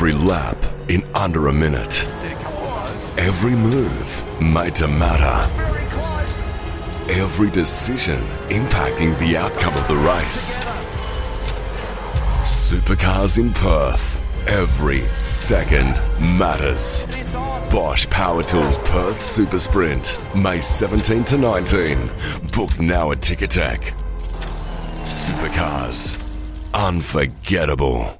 Every lap in under a minute. Every move made to matter. Every decision impacting the outcome of the race. Supercars in Perth. Every second matters. Bosch Power Tools Perth Super Sprint. May 17 to 19. Book now at Ticketek. Supercars. Unforgettable.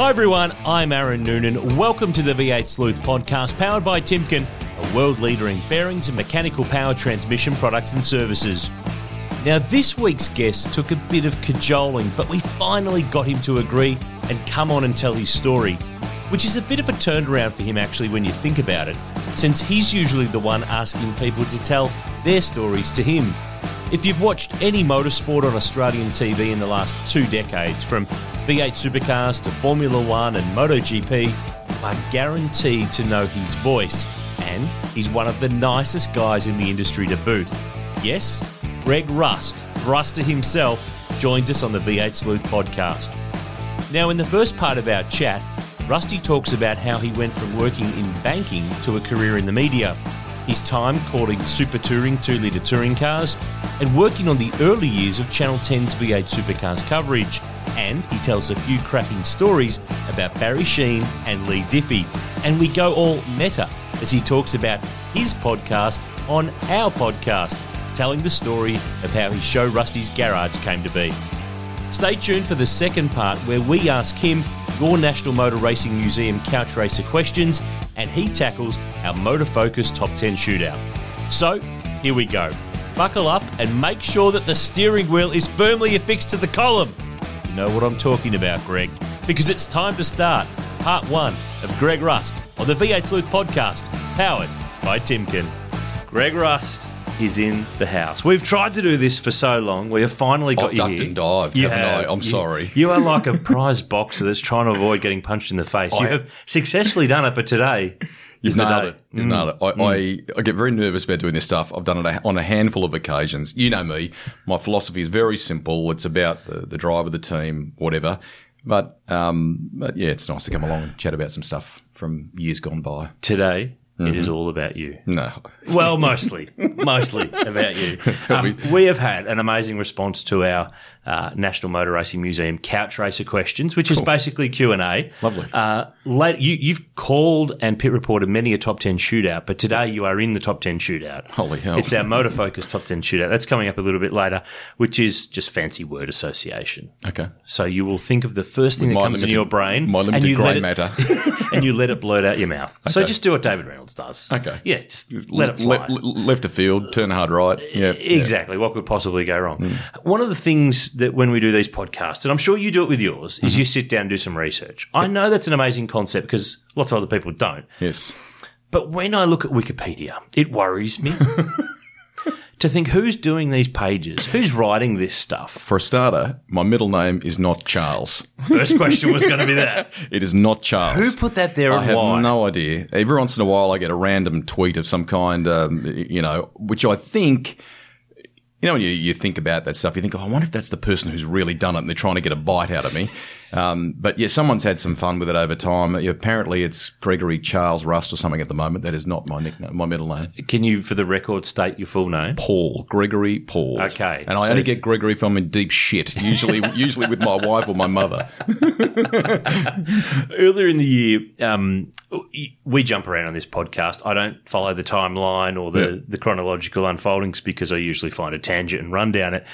Hi everyone, I'm Aaron Noonan. Welcome to the V8 Sleuth podcast powered by Timken, a world leader in bearings and mechanical power transmission products and services. Now, this week's guest took a bit of cajoling, but we finally got him to agree and come on and tell his story, which is a bit of a turnaround for him actually when you think about it, since he's usually the one asking people to tell their stories to him. If you've watched any motorsport on Australian TV in the last two decades, from V8 supercars to Formula One and MotoGP, are guaranteed to know his voice, and he's one of the nicest guys in the industry to boot. Yes, Greg Rust, Ruster himself, joins us on the V8 Sleuth podcast. Now, in the first part of our chat, Rusty talks about how he went from working in banking to a career in the media, his time calling super touring 2 litre touring cars, and working on the early years of Channel 10's V8 Supercars coverage. And he tells a few cracking stories about Barry Sheene and Leigh Diffey. And we go all meta as he talks about his podcast on our podcast, telling the story of how his show Rusty's Garage came to be. Stay tuned for the second part where we ask him your National Motor Racing Museum couch racer questions and he tackles our Motor Focus Top 10 shootout. So, here we go. Buckle up and make sure that the steering wheel is firmly affixed to the column. You know what I'm talking about, Greg, because it's time to start part one of Greg Rust on the V8 Sleuth podcast, powered by Timken. Greg Rust is in the house. We've tried to do this for so long. We have finally got I've you ducked here. and dived, You haven't I? have. I'm You- sorry. You are like a prize boxer that's trying to avoid getting punched in the face. You have successfully done it, but today You've nailed it. You've nailed it. I, I, I get very nervous about doing this stuff. I've done it on a handful of occasions. You know me. My philosophy is very simple. It's about the, the drive of the team, whatever. But, um, but yeah, it's nice to come along and chat about some stuff from years gone by. Today, it Mm-hmm. is all about you. No. Well, mostly, mostly about you. Um, we have had an amazing response to our uh, National Motor Racing Museum couch racer questions, which is basically Q and A. Lovely. Uh, late, you, you've called and pit reported many a top ten shootout, but today you are in the top ten shootout. Holy hell. It's our Motor Focus top ten shootout. That's coming up a little bit later, which is just fancy word association. Okay. So you will think of the first thing that comes into limited- your brain, my limited and you grey let it, matter. and you let it blurt out your mouth. So just do what David Reynolds does. Okay. Yeah, just let it fly. Le- le- left of field, turn hard right. Yeah. Exactly. What could possibly go wrong? Mm. One of the things that when we do these podcasts, and I'm sure you do it with yours, Mm-hmm. is you sit down and do some research. I know that's an amazing concept because lots of other people don't. Yes. But when I look at Wikipedia, it worries me to think who's doing these pages, who's writing this stuff. For a starter, my middle name is not Charles. First question was going to be that. It is not Charles. Who put that there I have why? no idea. Every once in a while, I get a random tweet of some kind, um, you know, which I think, you know, when you, you think about that stuff, you think, oh, I wonder if that's the person who's really done it and they're trying to get a bite out of me. Um, but yeah, someone's had some fun with it over time. Apparently, it's Gregory Charles Rust or something at the moment. That is not my nickname, my middle name. Can you, for the record, state your full name? Paul, Gregory Paul. Okay, and I so- only get Gregory if I'm in deep shit. Usually, usually with my wife or my mother. Earlier in the year, um, we jump around on this podcast. I don't follow the timeline or the, Yeah. the chronological unfoldings because I usually find a tangent and run down it.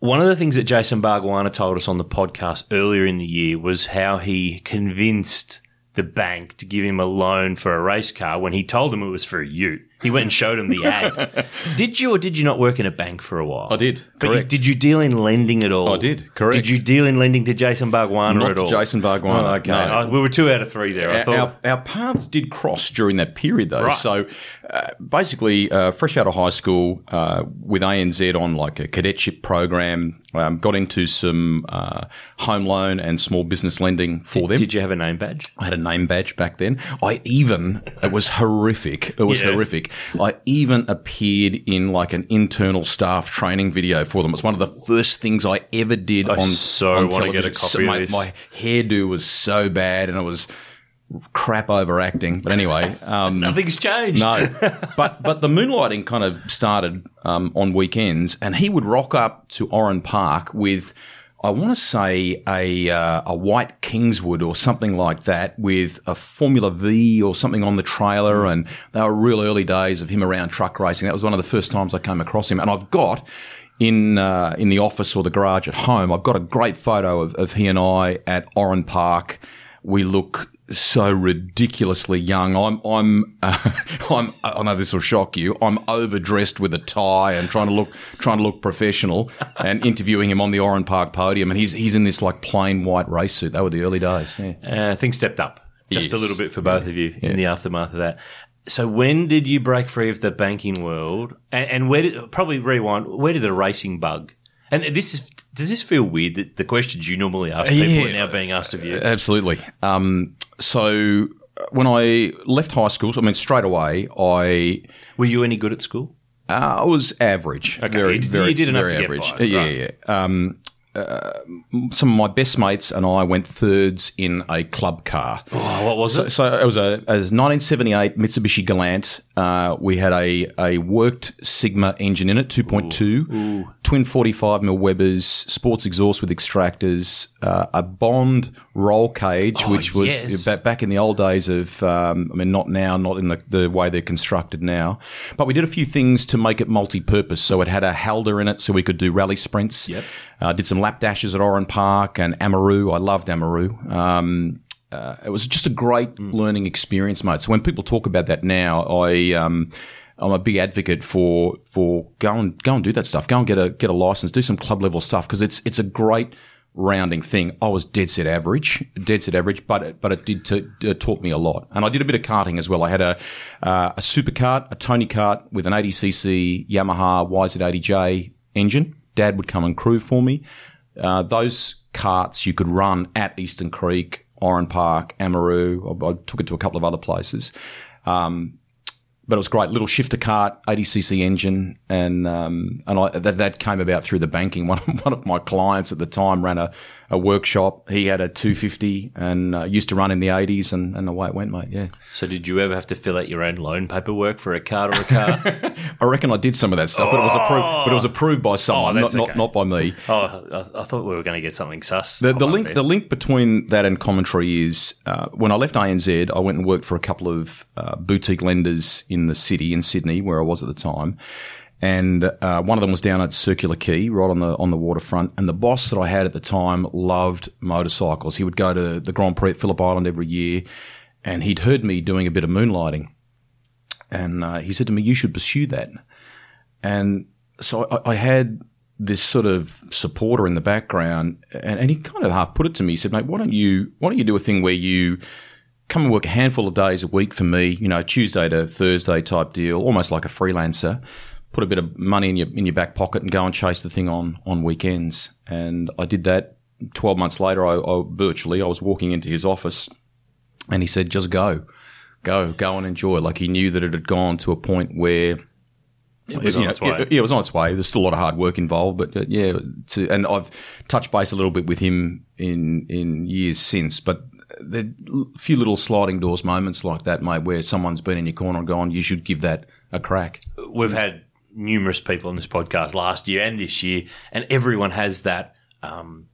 One of the things that Jason Bargwanna told us on the podcast earlier in the year was how he convinced the bank to give him a loan for a race car when he told them it was for a ute. He went and showed him the ad. did you or did you not work in a bank for a while? I did. But you, correct. did you deal in lending at all? I did, correct. Did you deal in lending to Jason Bargwanna Not at to all? Jason Bargwanna, Oh, okay. no. Oh, we were two out of three there. I Our, thought. our, our paths did cross during that period, though. Right. So, uh, basically, uh, fresh out of high school uh, with ANZ on like a cadetship program, um, got into some uh, home loan and small business lending for them. Did you have a name badge? I had a name badge back then. I even, it was horrific. It was Yeah. horrific. I even appeared in like an internal staff training video for them. It's one of the first things I ever did I on, so on wanna get a television. copy So of my, this. my hairdo was so bad and it was crap overacting. But anyway, um, Nothing's changed. no, but but the moonlighting kind of started um, on weekends, and he would rock up to Oran Park with, I want to say a uh, a white Kingswood or something like that, with a Formula V or something on the trailer, and they were real early days of him around truck racing. That was one of the first times I came across him, and I've got. In uh, in the office or the garage at home, I've got a great photo of, of he and I at Oran Park. We look so ridiculously young. I'm, I'm, uh, I'm, I know this will shock you. I'm overdressed with a tie and trying to look, trying to look professional and interviewing him on the Oran Park podium. And he's, he's in this like plain white race suit. They were the early days. Yeah. Uh, things stepped up just a little bit for both of you in the aftermath of that. So when did you break free of the banking world? And, and where did probably rewind? Where did the racing bug? And this is does this feel weird that the questions you normally ask people Yeah. are now being asked of you? Absolutely. Um, so uh, when I left high school, I mean, straight away, I, Were you any good at school? uh, I was average. Okay, very, you did- very, you did enough very average. by, yeah, right. yeah, yeah. Um, uh, some of my best mates and I went thirds in a club car. Oh, what was it? So it was a, a 1978 Mitsubishi Galant. Uh, we had a, a worked Sigma engine in it, 2.2, twin 45 mil Webers, sports exhaust with extractors, uh, a Bond roll cage, Oh, which was yes. ba- back in the old days of, um, I mean, not now, not in the, the way they're constructed now. But we did a few things to make it multi-purpose. So it had a Halda in it, so we could do rally sprints. Yep. Uh, did some lap dashes at Oran Park and Amaroo. I loved Amaroo. Um, uh, it was just a great learning experience, mate. So when people talk about that now, I um, I'm a big advocate for for go and go and do that stuff. Go and get a get a license, do some club level stuff because it's it's a great rounding thing. I was dead set average, dead set average, but it, but it did t- it taught me a lot. And I did a bit of karting as well. I had a uh, a super kart, a Tony kart with an 80cc Yamaha YZ80J engine. Dad would come and crew for me. Uh, those carts you could run at Eastern Creek, Oran Park, Amaroo. I, took it to a couple of other places. Um, but it was great. Little shifter cart, 80cc engine, and um, and I, that that came about through the banking. One one of my clients at the time ran a, a workshop. He had a 250 and uh, used to run in the 80s, and, and away it went, mate. Yeah, So did you ever have to fill out your own loan paperwork for a car or a car? I reckon I did some of that stuff, but it was approved. But it was approved by someone, Oh, not, okay. not not by me. oh, I, I thought we were going to get something sus. The, the link, the link between that and commentary is uh, when I left ANZ, I went and worked for a couple of uh, boutique lenders in the city in Sydney, where I was at the time, and uh, one of them was down at Circular Quay, right on the on the waterfront. And the boss that I had at the time loved motorcycles. He would go to the Grand Prix at Phillip Island every year, and he'd heard me doing a bit of moonlighting, and uh, he said to me, "You should pursue that." And so I, I had this sort of supporter in the background, and, and he kind of half put it to me. He said, "Mate, why don't you why don't you do a thing where you come and work a handful of days a week for me? You know, Tuesday to Thursday type deal, almost like a freelancer. Put a bit of money in your in your back pocket and go and chase the thing on on weekends." And I did that. Twelve months later, I, I virtually I was walking into his office, and he said, "Just go." Go, go and enjoy. Like he knew that it had gone to a point where it was on know, its way. Yeah, it was on its way. There's still a lot of hard work involved, but uh, yeah, to, and I've touched base a little bit with him in in years since. But there are a few little sliding doors moments like that, mate, where someone's been in your corner and gone, "You should give that a crack." we've had numerous people on this podcast last year and this year, and everyone has that um,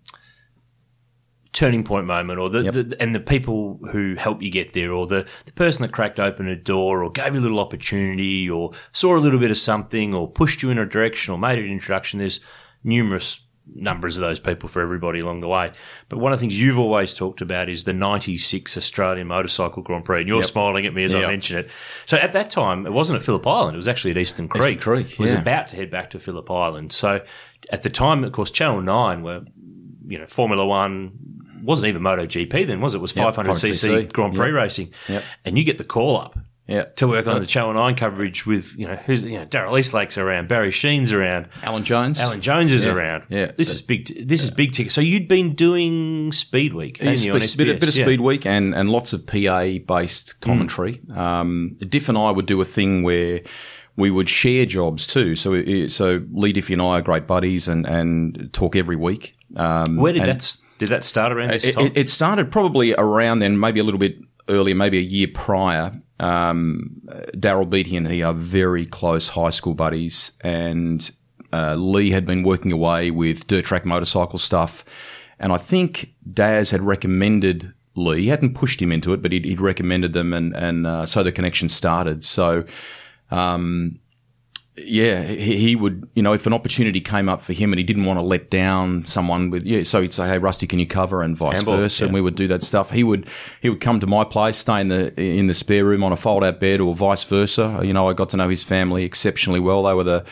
turning point moment, or the, Yep. the and the people who help you get there, or the, the person that cracked open a door, or gave you a little opportunity, or saw a little bit of something, or pushed you in a direction, or made an introduction. There's numerous numbers of those people for everybody along the way. But one of the things you've always talked about is the 96 Australian Motorcycle Grand Prix. And you're Yep. smiling at me as I mention it. So at that time, it wasn't at Phillip Island. It was actually at Eastern Creek. Creek, It was about to head back to Phillip Island. So at the time, of course, Channel 9 were, you know, Formula One wasn't even MotoGP then, was it? It was 500cc 500cc. Grand Prix Yep. racing. Yep. And you get the call up Yeah. to work on the Channel 9 coverage with, you know, who's, you know, Daryl Eastlake's around, Barry Sheene's around. Alan Jones. Alan Jones is Yeah, around. yeah. this is big. T- this is big ticket. So you'd been doing Speed Week, Yeah, hadn't you, on sp- bit, of- SBS? bit of Yeah. Speed Week and, and lots of PA based commentary. Um, Diff and I would do a thing where we would share jobs too. So it- so Leigh Diffey and I are great buddies and, and talk every week. Um, Where did and that s- did that start around this it, time? it, it started probably around then, maybe a little bit earlier, maybe a year prior. Um, Daryl Beatty and he are very close high school buddies, and uh, Leigh had been working away with dirt track motorcycle stuff, and I think Daz had recommended Leigh. He hadn't pushed him into it, but he'd, he'd recommended them, and and uh, so the connection started. So. Um, yeah, he, he would, you know, if an opportunity came up for him and he didn't want to let down someone with, yeah, so he'd say, "Hey, Rusty, can you cover?" and vice Handball, versa, and we would do that stuff. He would, he would come to my place, stay in the in the spare room on a fold-out bed, or vice versa. You know, I got to know his family exceptionally well. They were the,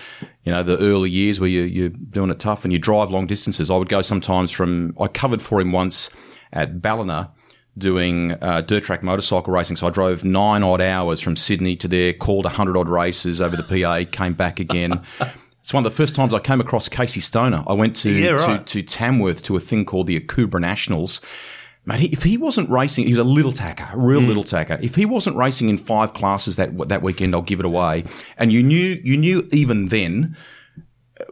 you know, the early years where you you're doing it tough and you drive long distances. I would go sometimes from, I covered for him once at Ballina doing uh, dirt track motorcycle racing. So I drove nine odd hours from Sydney to there, called a hundred odd races over the PA, came back again. It's one of the first times I came across Casey Stoner. I went to, Yeah, right. to, to Tamworth to a thing called the Akubra Nationals. Mate, he- if he wasn't racing, he was a little tacker, a real little tacker. If he wasn't racing in five classes that that weekend, I'll give it away. And you knew, you knew even then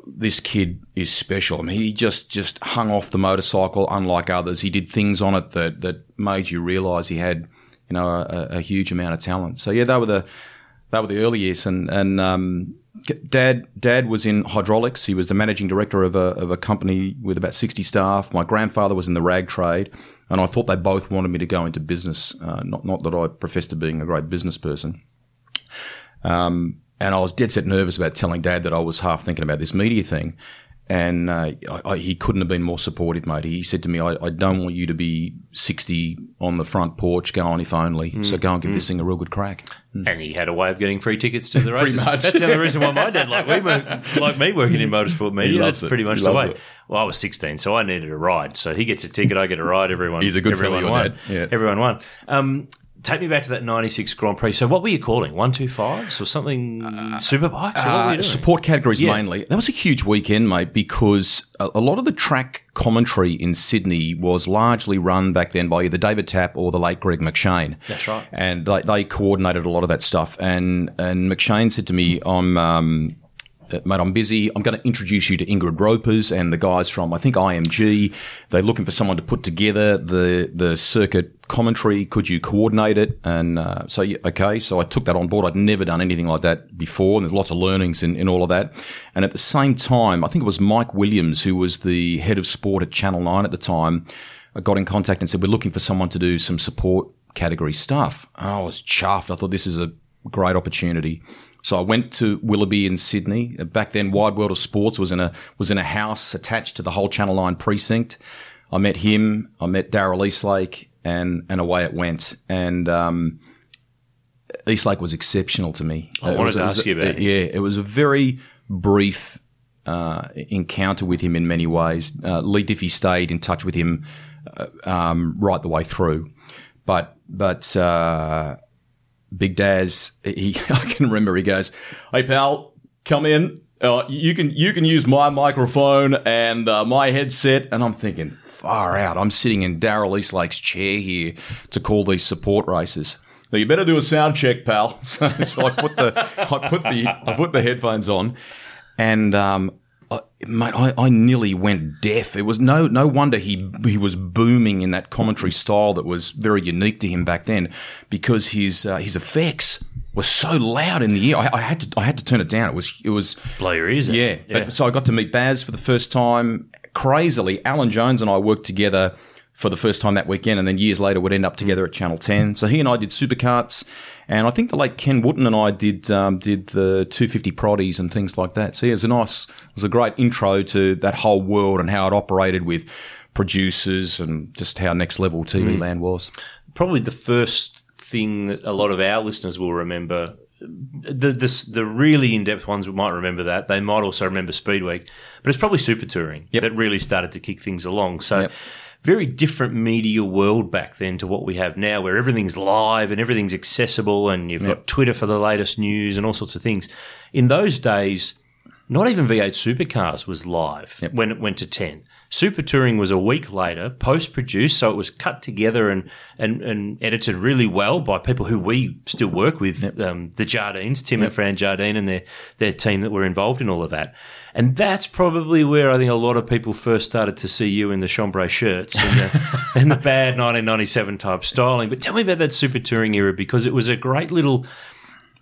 this kid is special. I mean, he just just hung off the motorcycle, unlike others. He did things on it that that made you realise he had, you know, a, a huge amount of talent. So yeah, they were the they were the early years, and and um, dad dad was in hydraulics. He was the managing director of a of a company with about sixty staff. My grandfather was in the rag trade, and I thought they both wanted me to go into business. Uh, not not that I professed to being a great business person. Um, and I was dead set nervous about telling Dad that I was half thinking about this media thing. And uh, I, I, he couldn't have been more supportive, mate. He said to me, I, I don't want you to be 60 on the front porch going, if only. So go and give this thing a real good crack. and he had a way of getting free tickets to the races. much. That's the other reason why my dad like we were, like me working in motorsport media. That's it. pretty much He the way. it. Well, I was 16, so I needed a ride. So he gets a ticket, I get a ride. Everyone, He's a good everyone fella, won. dad. Yeah. Everyone won. Um, take me back to that 96 Grand Prix. So what were you calling? 125s or something? Superbikes? Or what were Uh, support categories Yeah. mainly. That was a huge weekend, mate, because a, a lot of the track commentary in Sydney was largely run back then by either David Tapp or the late Greg McShane. That's right. And they, they coordinated a lot of that stuff. And and McShane said to me, "I'm." Um, uh, Mate, I'm busy. I'm going to introduce you to Ingrid Ropers and the guys from, I think, IMG. They're looking for someone to put together the the circuit commentary. Could you coordinate it? And uh, so, okay. So I took that on board. I'd never done anything like that before, and there's lots of learnings in, in all of that. And at the same time, I think it was Mike Williams, who was the head of sport at Channel 9 at the time, I got in contact and said, We're looking for someone to do some support category stuff. And I was chuffed. I thought this is a great opportunity. So I went to Willoughby in Sydney. Back then, Wide World of Sports was in a was in a house attached to the whole Channel Nine precinct. I met him. I met Daryl Eastlake, and and away it went. And um, Eastlake was exceptional to me. I It wanted was- to it was ask you about him. Yeah, it was a very brief uh, encounter with him in many ways. Uh, Leigh Diffey stayed in touch with him uh, um, right the way through, but but. Big Daz, he I can remember he goes, "Hey pal, come in. Uh, you can you can use my microphone and uh, my headset." And I'm thinking, far out. I'm sitting in Daryl Eastlake's chair here to call these support races. Now you better do a sound check, pal. So, so I put the I put the I put the headphones on, and um, I, mate, I, I nearly went deaf. It was no no wonder he he was booming in that commentary style that was very unique to him back then, because his uh, his effects were so loud in the ear. I, I had to I had to turn it down. It was it was Blow your ears out. yeah. But, so I got to meet Baz for the first time. Crazily, Alan Jones and I worked together for the first time that weekend, and then years later would end up together at Channel Ten. So he and I did supercarts, and I think the late Ken Wooten and I did um, did the 250 Proddies and things like that. So yeah, it was a nice, it was a great intro to that whole world and how it operated with producers and just how next level TV land was. Probably the first thing that a lot of our listeners will remember. The, the the really in depth ones might remember that. They might also remember Speed Week, but it's probably Super Touring Yep. that really started to kick things along. So, Yep. Very different media world back then to what we have now, where everything's live and everything's accessible, and you've got Twitter for the latest news and all sorts of things. In those days, not even V8 Supercars was live when it went to 10. Super Touring was a week later, post produced, so it was cut together and, and, and edited really well by people who we still work with, um, the Jardines, Tim and Fran Jardine and their, their team that were involved in all of that. And that's probably where I think a lot of people first started to see you in the chambray shirts and the, and the bad 1997 type styling. But tell me about that Super Touring era because it was a great little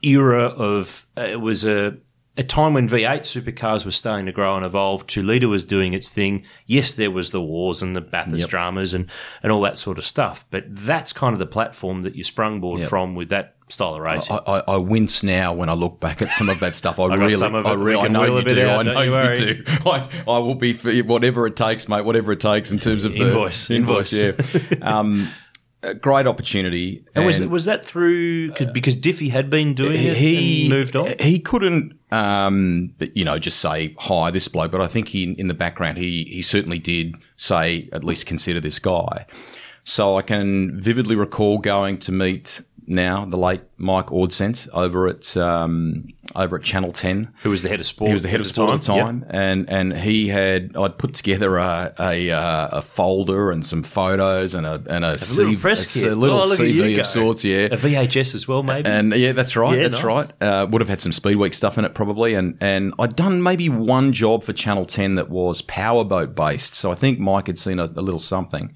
era of uh, it was a a time when V8 supercars were starting to grow and evolve. Two-liter was doing its thing. Yes, there was the wars and the Bathurst dramas and, and all that sort of stuff. But that's kind of the platform that you sprungboard from with that style of racing. I, I, I wince now when I look back at some of that stuff. I, got really, I, really, I know you do. out, I know you worry. do. I, I will be for whatever it takes, mate. Whatever it takes in terms of the Invoice, invoice. invoice. Yeah, um, a great opportunity. and was, was that through, cause, because Diffey had been doing it he moved on? He couldn't, um, you know, just say hi this bloke. But I think he, in the background, he he certainly did say at least consider this guy. So I can vividly recall going to meet now the late Mike Ordsent over at um, over at Channel Ten. Who was the head of sport? He was the head of sport at the Yep. time, and and he had I'd put together a a, uh, a folder and some photos and a and a, A little CV press a kit. little Oh, CV go. of sorts, yeah. A VHS as well, maybe? And yeah, that's right. Yeah, that's nice. right. Uh, would have had some Speed Week stuff in it probably. And and I'd done maybe one job for Channel Ten that was powerboat based. So I think Mike had seen a, a little something.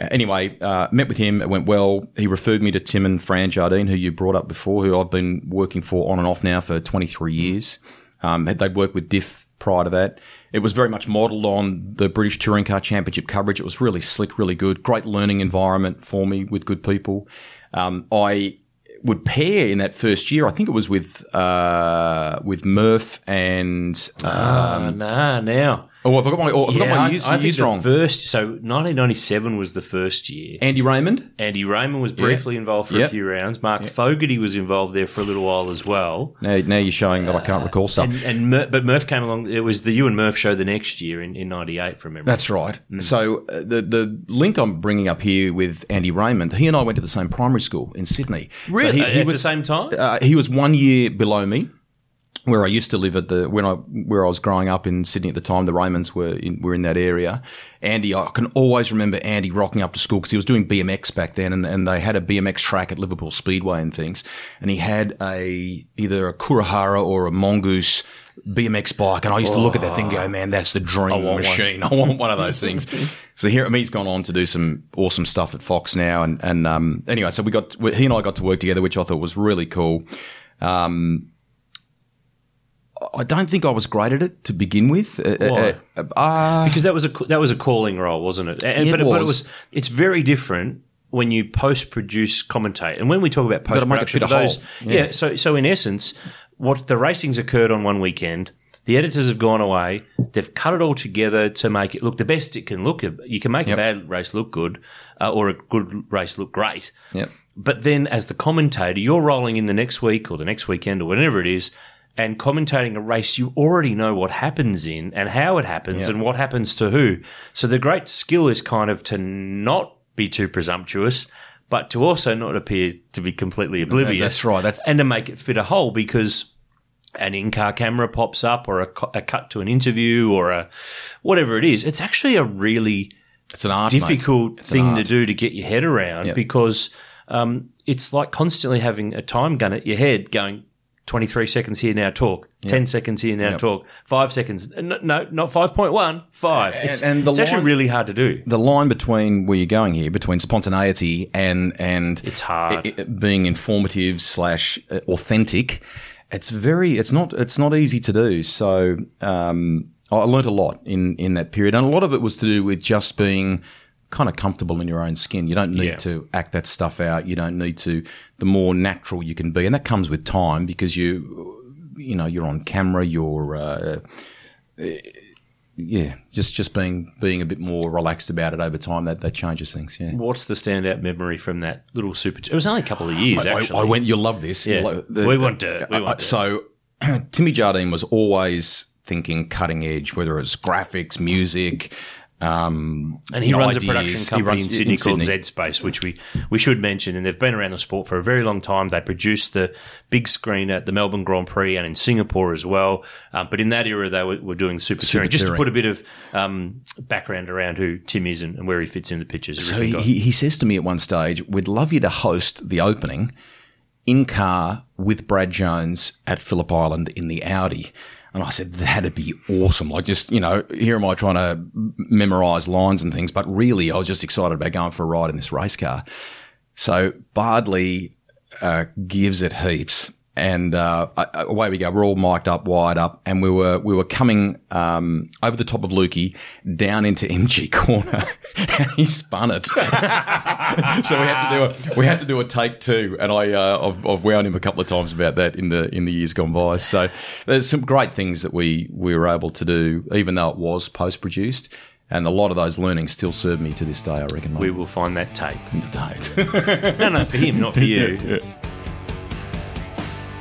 Anyway, uh, met with him. It went well. He referred me to Tim and Fran Jardine, who you brought up before, who I've been working for on and off now for 23 years. Um, they'd worked with Diff prior to that. It was very much modelled on the British Touring Car Championship coverage. It was really slick, really good. Great learning environment for me with good people. Um, I would pair in that first year. I think it was with uh, with Murph and um, Ah, nah, now. Oh, I forgot my, oh, I forgot Yeah, my I, years, I think years the wrong. first, so 1997 was the first year. Andy Raymond. Andy Raymond was briefly involved for a few rounds. Mark Fogarty was involved there for a little while as well. Now, now you're showing that I can't recall stuff. And, and Mur- but Murph came along. It was the you and Murph show the next year in, in '98 from memory. That's right. Mm. So uh, the the link I'm bringing up here with Andy Raymond, he and I went to the same primary school in Sydney. So really he, he at was the same time. uh, he was one year below me, where I used to live at the when I where I was growing up in Sydney at the time. The Raymonds were in, were in that area. Andy, I can always remember Andy rocking up to school because he was doing BMX back then, and, and they had a BMX track at Liverpool Speedway and things. And he had a either a Kuwahara or a Mongoose. BMX bike, and I used to look at that thing and go, man, that's the dream one. machine. I want one of those things. so here, I mean, he's gone on to do some awesome stuff at Fox now. And, and, um, anyway, so we got, he and I got to work together, which I thought was really cool. Um, I don't think I was great at it to begin with. Uh, Why? Uh, uh, because that was a that was a calling role, wasn't it? And, It but, it, but it was. was. It's very different when you post produce commentate, and when we talk about post gotta make it production, those yeah. Yeah. So so in essence, what the racing's occurred on one weekend. The editors have gone away. They've cut it all together to make it look the best it can look. You can make Yep. a bad race look good, uh, or a good race look great. Yep. But then, as the commentator, you're rolling in the next week or the next weekend or whatever it is, and commentating a race you already know what happens in and how it happens and what happens to who. So the great skill is kind of to not be too presumptuous, but to also not appear to be completely oblivious. that's right. That's- and to make it fit a hole because an in-car camera pops up or a, cu- a cut to an interview or a whatever it is. It's actually a really it's an art, difficult thing to do to get your head around Yep. because um, it's like constantly having a time gun at your head going 23 seconds here now talk. 10 seconds here now Yep. talk. 5 seconds. No, no not 5.1 5 it's, and the it's actually really hard to do. The line between where you're going here between spontaneity and and It's hard. i- i- being informative slash uh, authentic it's very it's not it's not easy to do. So um, I learnt a lot in in that period. And a lot of it was to do with just being kind of comfortable in your own skin. You don't need Yeah. to act that stuff out. You don't need to. The more natural you can be, and that comes with time because you, you know, you're on camera. You're, uh, yeah, just just being being a bit more relaxed about it over time. That that changes things. Yeah. What's the standout memory from that little super? It was only a couple of years, I- I, actually. I went. You'll love this. Yeah. Love- We want to- we I- want I- to. So, Timmy Jardine was always thinking cutting edge, whether it's graphics, music. Um, And he runs a production company in Sydney called Z Space, which we, we should mention. And they've been around the sport for a very long time. They produced the big screen at the Melbourne Grand Prix and in Singapore as well. Um, but in that era, they were, were doing super, Super touring. Just to put a bit of um, background around who Tim is and, and where he fits in the pictures. So he, he he says to me at one stage, "We'd love you to host the opening in car with Brad Jones at Phillip Island in the Audi." And I said, "That'd be awesome!" Like, just you know, here am I trying to memorize lines and things, but really, I was just excited about going for a ride in this race car. So Bardley uh, gives it heaps, and uh, away we go. We're all mic'd up, wired up, and we were we were coming um, over the top of Lukey down into MG corner, and he spun it. so we had to do a we had to do a take two, and I uh, I've, I've wound him a couple of times about that in the in the years gone by. So there's some great things that we we were able to do, even though it was post produced. And a lot of those learnings still serve me to this day, I reckon. we will find that tape. mate. No, no, for him, not for you.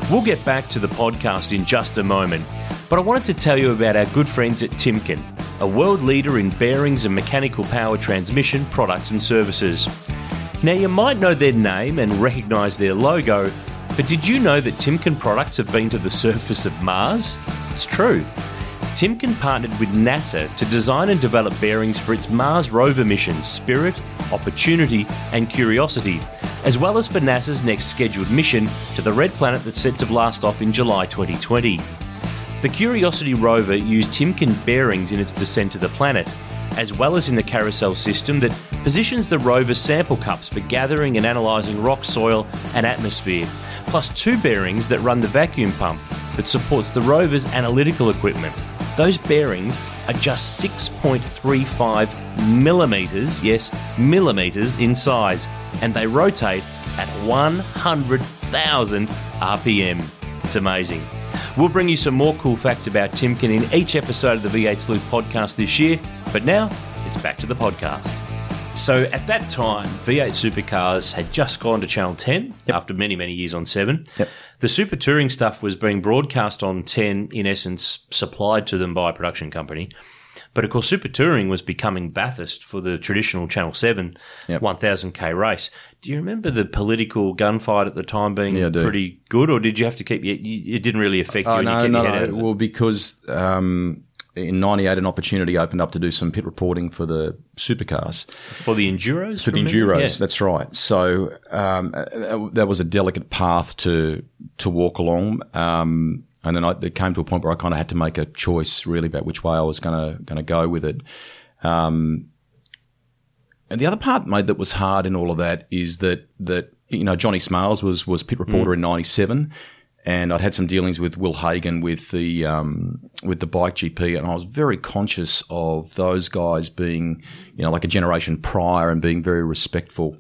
We'll get back to the podcast in just a moment, but I wanted to tell you about our good friends at Timken, a world leader in bearings and mechanical power transmission products and services. Now, you might know their name and recognise their logo, but did you know that Timken products have been to the surface of Mars? It's true. Timken partnered with NASA to design and develop bearings for its Mars rover missions Spirit, Opportunity, and Curiosity, as well as for NASA's next scheduled mission to the red planet that's set to blast off in July 2020. The Curiosity rover used Timken bearings in its descent to the planet, as well as in the carousel system that positions the rover's sample cups for gathering and analysing rock, soil, and atmosphere, plus two bearings that run the vacuum pump that supports the rover's analytical equipment. Those bearings are just 6.35 millimetres, yes, millimetres in size, and they rotate at 100,000 RPM. It's amazing. We'll bring you some more cool facts about Timken in each episode of the V8 Sleuth podcast this year, but now it's back to the podcast. So at that time, V8 Supercars had just gone to Channel 10 after many, many years on 7. The Super Touring stuff was being broadcast on 10, in essence, supplied to them by a production company. But of course, Super Touring was becoming Bathurst for the traditional Channel 7 Yep. 1000k race. Do you remember the political gunfight at the time being Yeah, pretty good, or did you have to keep you, it didn't really affect you? Oh and you no, no, your head no. out of it? Well, because um, in '98, an opportunity opened up to do some pit reporting for the supercars, for the Enduros? for the enduros. Yeah. That's right. So um, uh, that was a delicate path to to walk along. Um, and then I, it came to a point where I kind of had to make a choice, really, about which way I was going to going to go with it. Um, and the other part, mate, that was hard in all of that is that that you know Johnny Smales was was pit reporter in '97, and I'd had some dealings with Will Hagon with the um, with the bike GP, and I was very conscious of those guys being you know like a generation prior and being very respectful.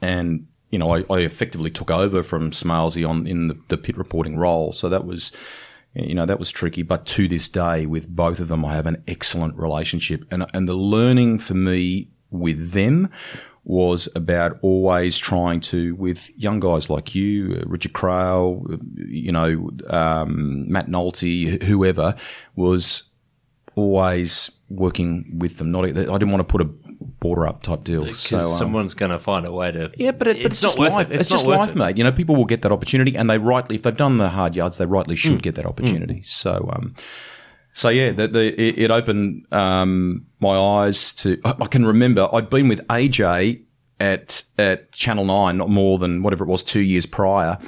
And you know, I, I effectively took over from Smalesy on in the, the pit reporting role, so that was you know that was tricky. But to this day with both of them i have an excellent relationship. And and the learning for me with them was about always trying to with young guys like you uh, richard Craill, uh, you know um, matt nolte whoever was always working with them not i didn't want to put a border up type deal Because so um, someone's going to find a way to. yeah, but, it, but it's, not just worth life. it. It's, not just life, it. mate. You know, people will get that opportunity, and they rightly, if they've done the hard yards, they rightly should get that opportunity. So, um, so yeah, the, the, it, it opened um, my eyes to. I, can remember I'd been with AJ at at Channel Nine, not more than whatever it was, two years prior.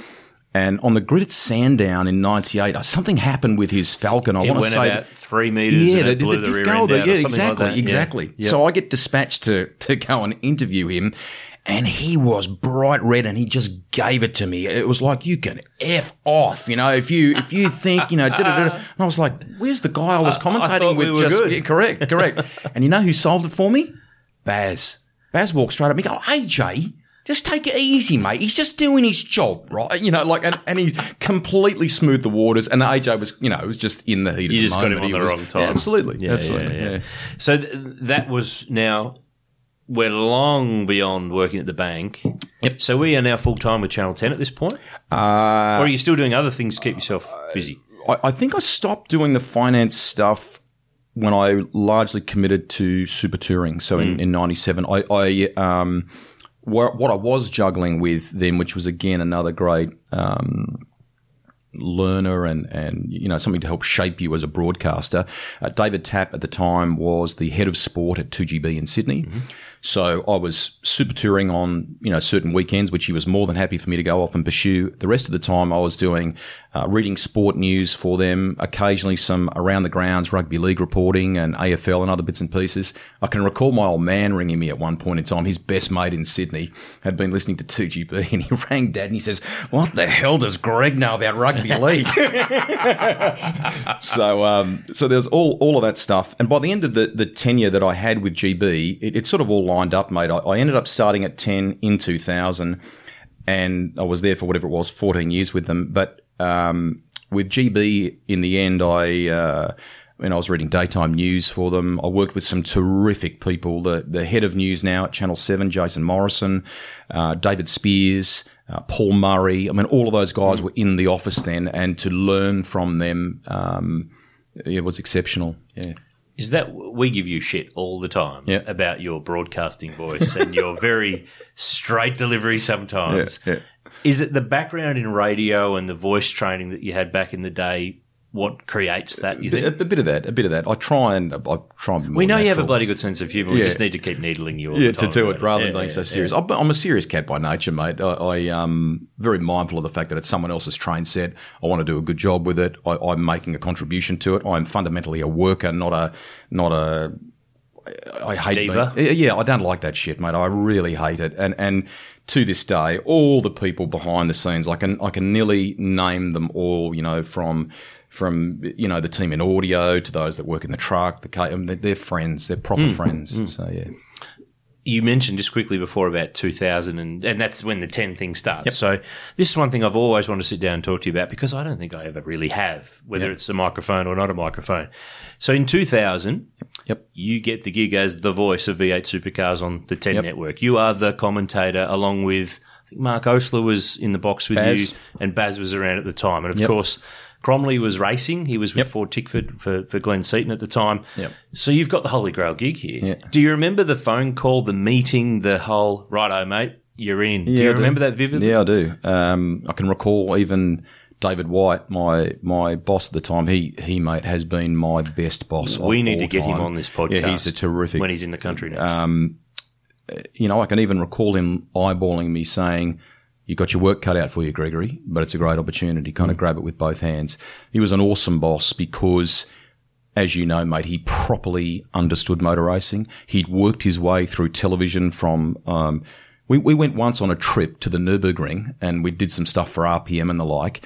And on the grid at Sandown in '98, something happened with his Falcon. I want to say about three metres yeah, and the, the the, diff rear go end out Yeah, like exactly, that. Exactly. Yeah. So I get dispatched to to go and interview him, and he was bright red, and he just gave it to me. It was like you can f off, you know, if you if you think you know. da-da-da-da. And I was like, "Where's the guy I was commentating thought with?" we were just good. Yeah, correct, correct. and you know who solved it for me? Baz. Baz walked straight up. Me go, AJ, just take it easy, mate. He's just doing his job, right? You know, like, and, and he completely smoothed the waters. And AJ was, you know, it was just in the heat. You of the just got him moment. on He the was- wrong time. Yeah, absolutely, Yeah, absolutely. yeah, yeah. yeah. So th- that was now we're long beyond working at the bank. Yep. So we are now full time with Channel Ten at this point, Uh, or are you still doing other things to keep yourself busy? I, I think I stopped doing the finance stuff when I largely committed to super touring. So in, in 97, I, I um, wha- what I was juggling with then, which was again another great um, learner and, and, you know, something to help shape you as a broadcaster. Uh, David Tapp at the time was the head of sport at 2GB in Sydney. So I was super touring on, you know, certain weekends, which he was more than happy for me to go off and pursue. The rest of the time I was doing, uh, reading sport news for them, occasionally some around the grounds rugby league reporting and AFL and other bits and pieces. I can recall my old man ringing me at one point in time. His best mate in Sydney had been listening to 2GB and he rang dad and he says, what the hell does Greg know about rugby league? so um, so there's all all of that stuff. And by the end of the, the tenure that I had with GB, it, it sort of all lined up, mate. I, I ended up starting at 10 in 2000 and I was there for whatever it was, 14 years with them. But um, with GB, in the end, I. Uh, when I was reading daytime news for them, I worked with some terrific people. The the head of news now at Channel Seven, Jason Morrison, uh, David Speers, uh, Paul Murray. I mean, all of those guys were in the office then, and to learn from them, um, it was exceptional. Yeah. Is that we give you shit all the time Yeah. about your broadcasting voice and your very straight delivery sometimes? Yeah, Is it the background in radio and the voice training that you had back in the day what creates that? You A, think? a bit of that, a bit of that. I try and I try and. We know you have a bloody good sense of humour. We Yeah. just need to keep needling you all yeah, to do it rather Yeah, than being yeah, so serious. I'm, I'm a serious cat by nature, mate. I, I am very mindful of the fact that it's someone else's train set. I want to do a good job with it. I, I'm making a contribution to it. I'm fundamentally a worker, not a not a. I hate Diva? being- yeah, I don't like that shit, mate. I really hate it. And and to this day, all the people behind the scenes, I can I can nearly name them all. You know, from from you know the team in audio to those that work in the truck, the I mean, they're, they're friends. They're proper Hmm. friends. So yeah. you mentioned just quickly before about 2000 and, and that's when the 10 thing starts. So this is one thing I've always wanted to sit down and talk to you about because I don't think I ever really have, whether Yep. it's a microphone or not a microphone. So in 2000, Yep. you get the gig as the voice of V8 Supercars on the 10 Yep. network. You are the commentator along with, I think Mark Oastler was in the box with Baz. you and Baz was around at the time. And of Yep. course, Crompton was racing. He was with Yep. Ford Tickford for, for Glenn Seton at the time. Yep. So you've got the Holy Grail gig here. Yeah. Do you remember the phone call, the meeting, the whole, righto, mate, you're in? Yeah, do you I remember that vividly? Yeah, I do. Um, I can recall even David White, my my boss at the time. He he mate has been my best boss. We need to get him on this podcast. Yeah, he's a terrific. When he's in the country next. you know, I can even recall him eyeballing me saying, "You got your work cut out for you, Gregory, but it's a great opportunity. Kind of grab it with both hands." He was an awesome boss because. As you know, mate, he properly understood motor racing. He'd worked his way through television from. Um, we, we went once on a trip to the Nürburgring and we did some stuff for RPM and the like,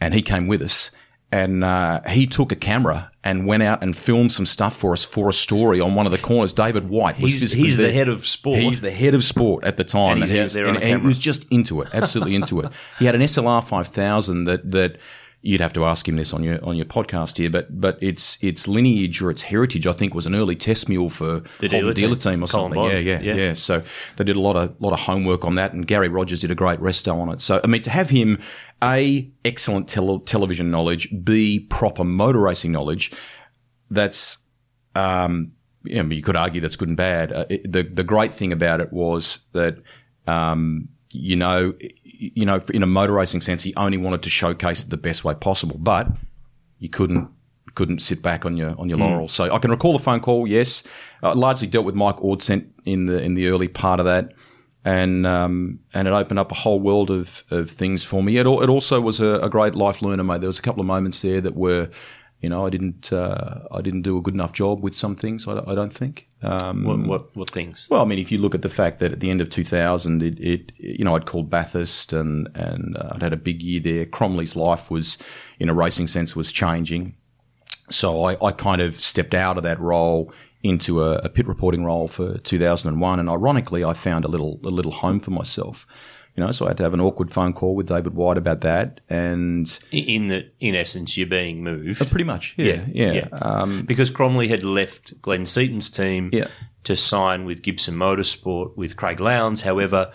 and he came with us. And uh, he took a camera and went out and filmed some stuff for us for a story on one of the corners. David White was He's- he's the head of sport. He's the head of sport at the time, And he's he was, there on and- and he was just into it, absolutely into it. He had an SLR five thousand that that you'd have to ask him this on your on your podcast here, but but its its lineage or its heritage, I think, was an early test mule for The dealer dealer team. team or Colin something. Yeah, yeah, Yeah. yeah, So they did a lot of lot of homework on that, and Gary Rogers did a great resto on it. So I mean, to have him a excellent tele- television knowledge, b proper motor racing knowledge, that's um, you, know, you could argue that's good and bad. Uh, it, the the great thing about it was that um, you know you know in a motor racing sense, he only wanted to showcase it the best way possible, but you couldn't couldn't sit back on your on your laurels. So I can recall the phone call. Yes, I largely dealt with Mike Ordsent in the in the early part of that. And um, and it opened up a whole world of, of things for me. It, it also was a, a great life learner, mate. There was a couple of moments there that were, you know, I didn't uh, I didn't do a good enough job with some things. I, don't- I don't think. Um, what, what, what things? well, I mean, if you look at the fact that at the end of 2000, it, it you know, I'd called Bathurst and and uh, I'd had a big year there. Crompton's life was, in a racing sense, was changing. So I, I kind of stepped out of that role into a, a pit reporting role for 2001, and ironically, I found a little a little home for myself. You know, so I had to have an awkward phone call with David White about that, and In the in essence, you're being moved. pretty much, yeah, yeah, Um, because Crompton had left Glenn Seton's team Yeah. to sign with Gibson Motorsport with Craig Lowndes. However,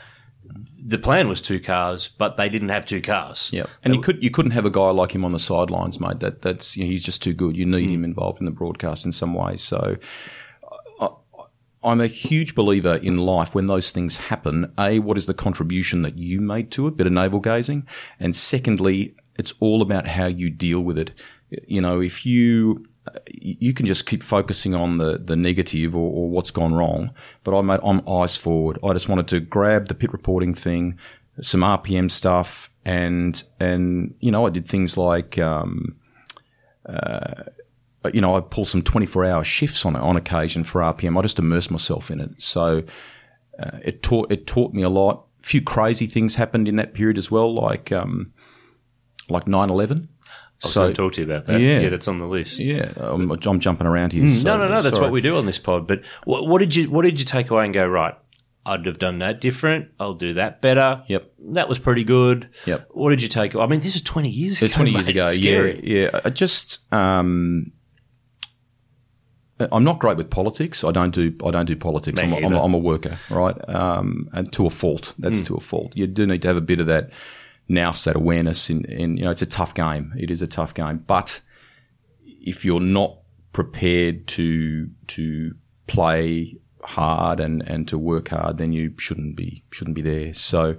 the plan was two cars, but they didn't have two cars. Yeah, and you could you couldn't have a guy like him on the sidelines, mate. That that's you know, he's just too good. You need him mm. involved in the broadcast in some way. So. I, I'm a huge believer in life when those things happen. A, what is the contribution that you made to it? Bit of navel gazing. And secondly, it's all about how you deal with it. You know, if you, you can just keep focusing on the, the negative or, or what's gone wrong. But I'm, I'm eyes forward. I just wanted to grab the pit reporting thing, some RPM stuff, and, and, you know, I did things like, um, you know, I pull some 24 hour shifts on on occasion for RPM. I just immerse myself in it. So uh, it taught it taught me a lot. A few crazy things happened in that period as well, like um, like 9/11. I was going to talk to you about that. Yeah. yeah that's on the list. yeah, I'm, I'm jumping around here. so- No, no, no. That's what we do on this pod. But what, what did you what did you take away and go right? I'd have done that different. I'll do that better. Yep. That was pretty good. Yep. What did you take? I mean, this is twenty years ago. 20 years mate. ago. It's Yeah, scary. yeah. I just um, I'm not great with politics. I don't do I don't do politics. I'm a, I'm, a. I'm a worker, right? Um, and to a fault. That's Hmm. to a fault. You do need to have a bit of that nous, that awareness. In, in you know, it's a tough game. It is a tough game. But if you're not prepared to to play hard and, and to work hard, then you shouldn't be shouldn't be there. So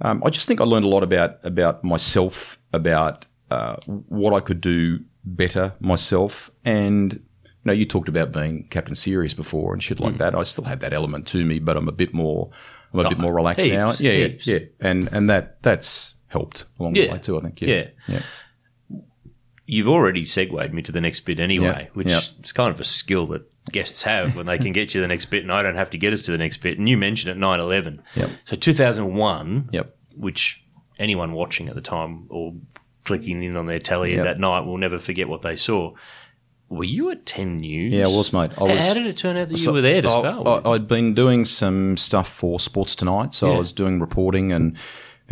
um, I just think I learned a lot about about myself, about uh, what I could do better myself, and you know, you talked about being Captain Serious before and shit like that. I still have that element to me, but I'm a bit more I'm a bit more relaxed heaps, now. Yeah, yeah, yeah, and and that that's helped along Yeah. the way too. I think. Yeah. Yeah, yeah. You've already segued me to the next bit anyway, which is kind of a skill that guests have when they can get you the next bit, and I don't have to get us to the next bit. And you mentioned at nine eleven. Yep. So two thousand one. Yep. Which anyone watching at the time or clicking in on their telly Yep. that night will never forget what they saw. Were you at Ten News? Yeah, I was, mate. I How- was- How did it turn out that you So were there to I- start I, with? I'd been doing some stuff for Sports Tonight, so Yeah. I was doing reporting and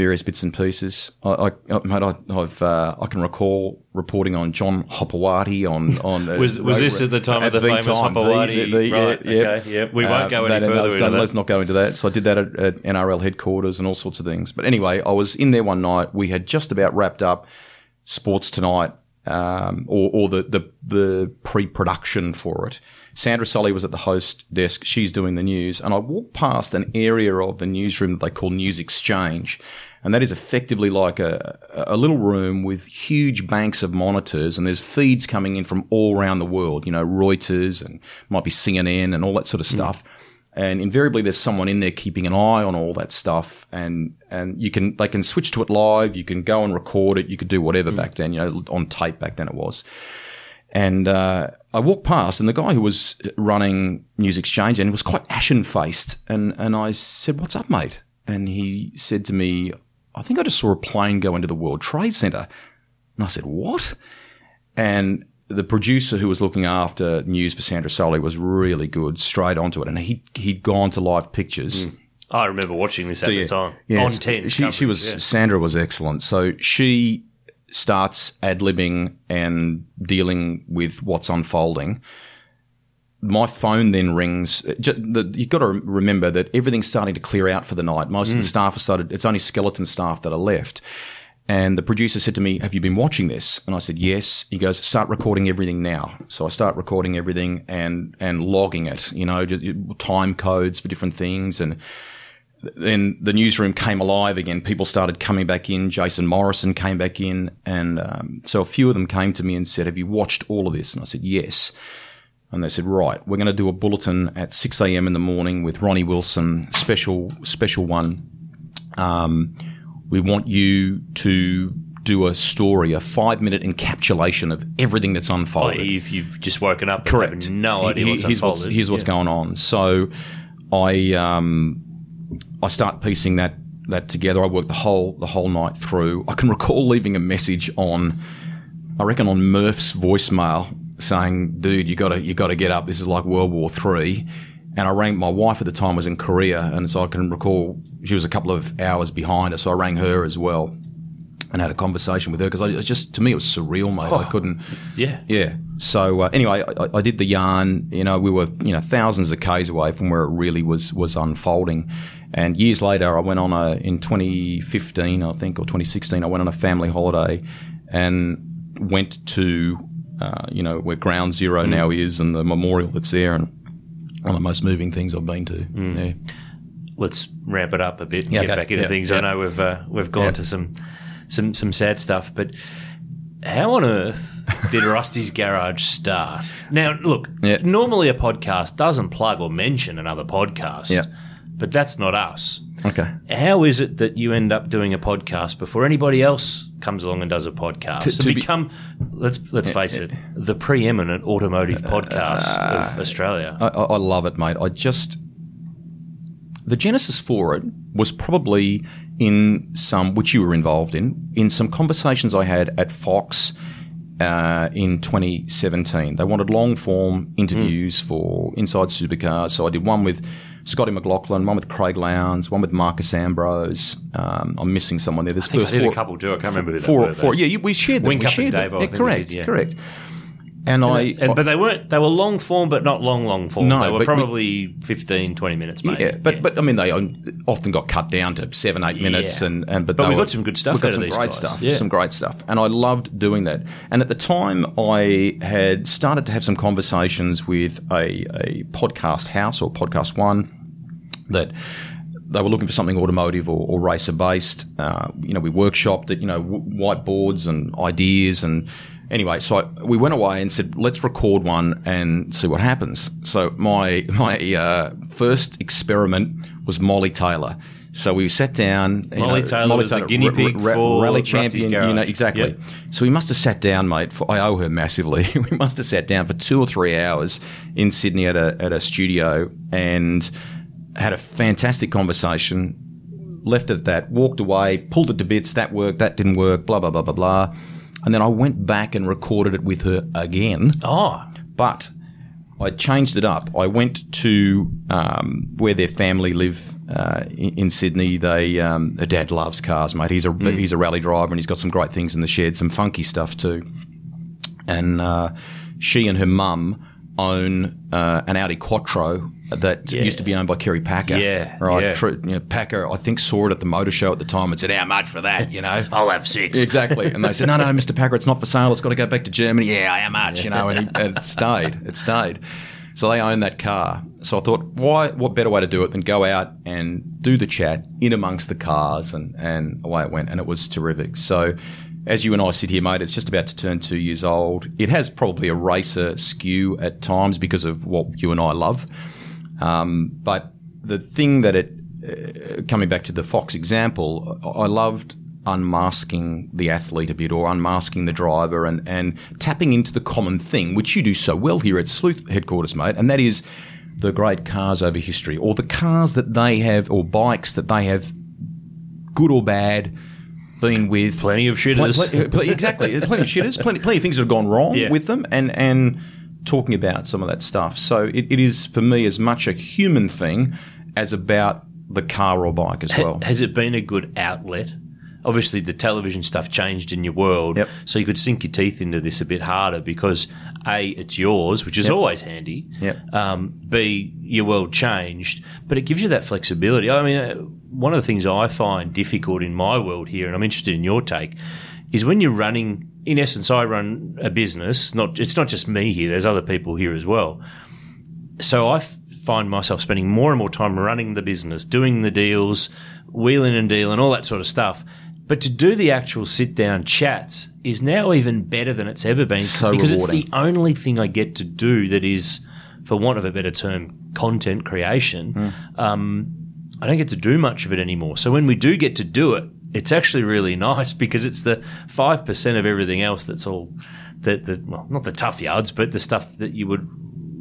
various bits and pieces. I, I, I- mate, I, I've uh, I can recall reporting on John Hopoate on on. uh, Was- was this at the time of the famous Hopoate? Right, okay, yeah. We won't go any further let's into don't- that. Let's not go into that. So I did that at, at NRL headquarters and all sorts of things. But anyway, I was in there one night. We had just about wrapped up Sports Tonight, um, or, or the, the, the pre-production for it. Sandra Sully was at the host desk. She's doing the news. And I walked past an area of the newsroom that they call News Exchange. And that is effectively like a, a little room with huge banks of monitors and there's feeds coming in from all around the world, you know, Reuters and might be CNN and all that sort of stuff. And invariably there's someone in there keeping an eye on all that stuff and and you can they can switch to it live you can go and record it you could do whatever back then you know on tape back then it was. And uh, I walked past and the guy who was running News Exchange and was quite ashen faced and and I said what's up mate? And he said to me I think I just saw a plane go into the World Trade Center and I said what and the producer who was looking after news for Sandra Sully was really good, straight onto it. And he, he'd gone to live pictures. Hmm. I remember watching this at the time Yeah, on so ten. She, she was, coverage, Sandra was excellent. So she starts ad libbing and dealing with what's unfolding. My phone then rings. You've got to remember that everything's starting to clear out for the night. Most of Mm. the staff are started, it's only skeleton staff that are left. And the producer said to me, Have you been watching this? And I said, Yes. He goes, Start recording everything now. So I start recording everything and, and logging it, you know, just time codes for different things. And then the newsroom came alive again. People started coming back in. Jason Morrison came back in. And um, so a few of them came to me and said, Have you watched all of this? And I said, Yes. And they said, right, we're going to do a bulletin at 6 a.m. in the morning with Ronnie Wilson, special, special one. Um, we want you to do a story, a five minute encapsulation of everything that's unfolded. If you've just woken up, and Correct. no idea what's here's what's, unfolded. here's what's going on. So I um, I start piecing that that together. I work the whole the whole night through. I can recall leaving a message on I reckon on Murph's voicemail saying, "Dude, you got to you got to get up. This is like World War Three. And I rang my wife at the time was in Korea, and so I can recall she was a couple of hours behind us. So I rang her as well and had a conversation with her because I it just to me it was surreal, mate. I couldn't. Yeah. Yeah. So uh, anyway, I, I did the yarn. You know, we were you know thousands of k's away from where it really was was unfolding. And years later, I went on a in 2015, I think, or 2016, I went on a family holiday and went to uh, you know where Ground Zero now is and the memorial that's there, and one of the most moving things I've been to. Yeah. Let's ramp it up a bit and Yeah, get okay. back into Yeah, things. I know we've uh, we've gone to some some some sad stuff, but how on earth did Rusty's Garage start? Now, look, normally a podcast doesn't plug or mention another podcast, but that's not us. Okay. How is it that you end up doing a podcast before anybody else comes along and does a podcast To- to, to be- become, let's let's face it, the preeminent automotive uh, podcast uh, of Australia? I, I love it, mate. I just the genesis for it was probably in some which you were involved in in some conversations I had at Fox uh, in 2017. They wanted long form hmm. interviews for Inside Supercar. so I did one with Scotty McLaughlin, one with Craig Lowndes, one with Marcos Ambrose. Um, I'm missing someone there. There's I think I did four, a couple too. I can't remember who four, were, four. Yeah, you, we shared them. Wink we Up and shared them. Dave, I Yeah, correct, did, yeah. correct. And I, And, but they weren't. They were long form, but not long, long form. No, they were but- probably 15, 20 minutes. Maybe. Yeah, but but I mean they often got cut down to seven eight minutes Yeah. and and but, But we were- got some good stuff We got out of some these great guys. stuff, Yeah. some great stuff, and I loved doing that. And at the time, I had started to have some conversations with a a podcast house or podcast one that. They were looking for something automotive or, or racer based. Uh, you know, we workshopped it. You know, w- whiteboards and ideas and anyway. So I, we went away and said, let's record one and see what happens. So my my uh, first experiment was Molly Taylor. So we sat down. Molly know, Taylor was the guinea pig for rally champion. You know exactly. Yep. So we must have sat down, mate. For, I owe her massively. we must have sat down for two or three hours in Sydney at a at a studio and had a fantastic conversation. Left it at that. Walked away. Pulled it to bits. That worked. That didn't work. Blah blah blah blah blah. And then I went back and recorded it with her again. oh, But I changed it up. I went to um, where their family live uh, in, in Sydney. They um, her dad loves cars, mate. He's a he's a rally driver and he's got some great things in the shed, some funky stuff too. And uh, she and her mum own uh, an Audi Quattro that Yeah. used to be owned by Kerry Packer. Yeah, right. yeah. Tru- you know, Packer, I think, saw it at the motor show at the time and said, "How much for that?" You know. I'll have six. Exactly. And they said, no, no, Mr. Packer, it's not for sale. It's got to go back to Germany. Yeah, how much? You know, and, he, and it stayed. It stayed. So they own that car. So I thought, why? What better way to do it than go out and do the chat in amongst the cars, and and away it went, and it was terrific. So. As you and I sit here, mate, it's just about to turn two years old. It has probably a racer skew at times because of what you and I love. Um, but the thing that it, uh, coming back to the Fox example, I loved unmasking the athlete a bit or unmasking the driver and, and tapping into the common thing, which you do so well here at Sleuth headquarters, mate, and that is the great cars over history or the cars that they have or bikes that they have, good or bad, been with. Plenty of shitters. Pl- pl- pl- exactly. Plenty of shitters, plenty, plenty of things that have gone wrong Yeah. with them, and, and talking about some of that stuff. So it, it is, for me, as much a human thing as about the car or bike as well. Has it been a good outlet? Obviously, the television stuff changed in your world, Yep. so you could sink your teeth into this a bit harder because a it's yours, which is Yep. always handy. Yep. Um, B your world changed, but it gives you that flexibility. I mean, uh, one of the things I find difficult in my world here, and I'm interested in your take, is when you're running. In essence, I run a business. Not it's not just me here. There's other people here as well. So I f- find myself spending more and more time running the business, doing the deals, wheeling and dealing, all that sort of stuff. But to do the actual sit down chats is now even better than it's ever been So because rewarding. it's the only thing I get to do that is, for want of a better term, content creation. Hmm. Um, I don't get to do much of it anymore. So when we do get to do it, it's actually really nice because it's the five percent of everything else that's all that the well, not the tough yards, but the stuff that you would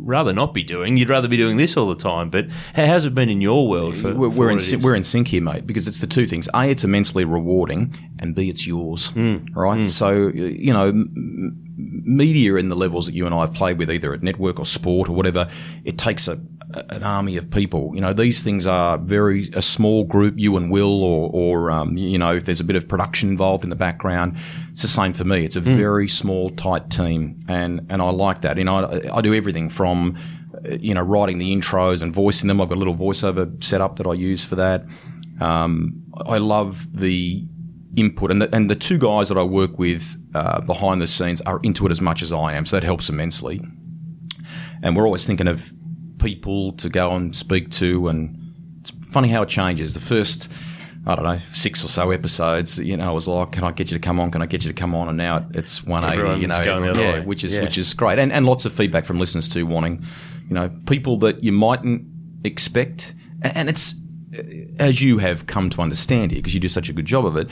rather not be doing. You'd rather be doing this all the time. But how has it been in your world? For, we're, for we're in it syn- is? we're in sync here, mate, because it's the two things: a, it's immensely rewarding, and b, it's yours. Hmm. Right. So you know, m- media in the levels that you and I have played with, either at network or sport or whatever, it takes a, an army of people. You know, these things are very a small group, you and Will, or, or um, you know, if there's a bit of production involved in the background, it's the same for me. It's a very small, tight team, and and I like that. You know, I, I do everything from uh, you know writing the intros and voicing them. I've got a little voiceover setup that I use for that. Um, I love the input, and the, and the two guys that I work with uh, behind the scenes are into it as much as I am, so that helps immensely. And we're always thinking of people to go and speak to, and it's funny how it changes. The first, I don't know, six or so episodes, you know, I was like, "Can I get you to come on? Can I get you to come on?" And now it's one eighty, you know, going the everyone- other yeah, way. which is Yeah. which is great, and and lots of feedback from listeners too, wanting, you know, people that you mightn't expect, and it's uh, as you have come to understand here because you do such a good job of it.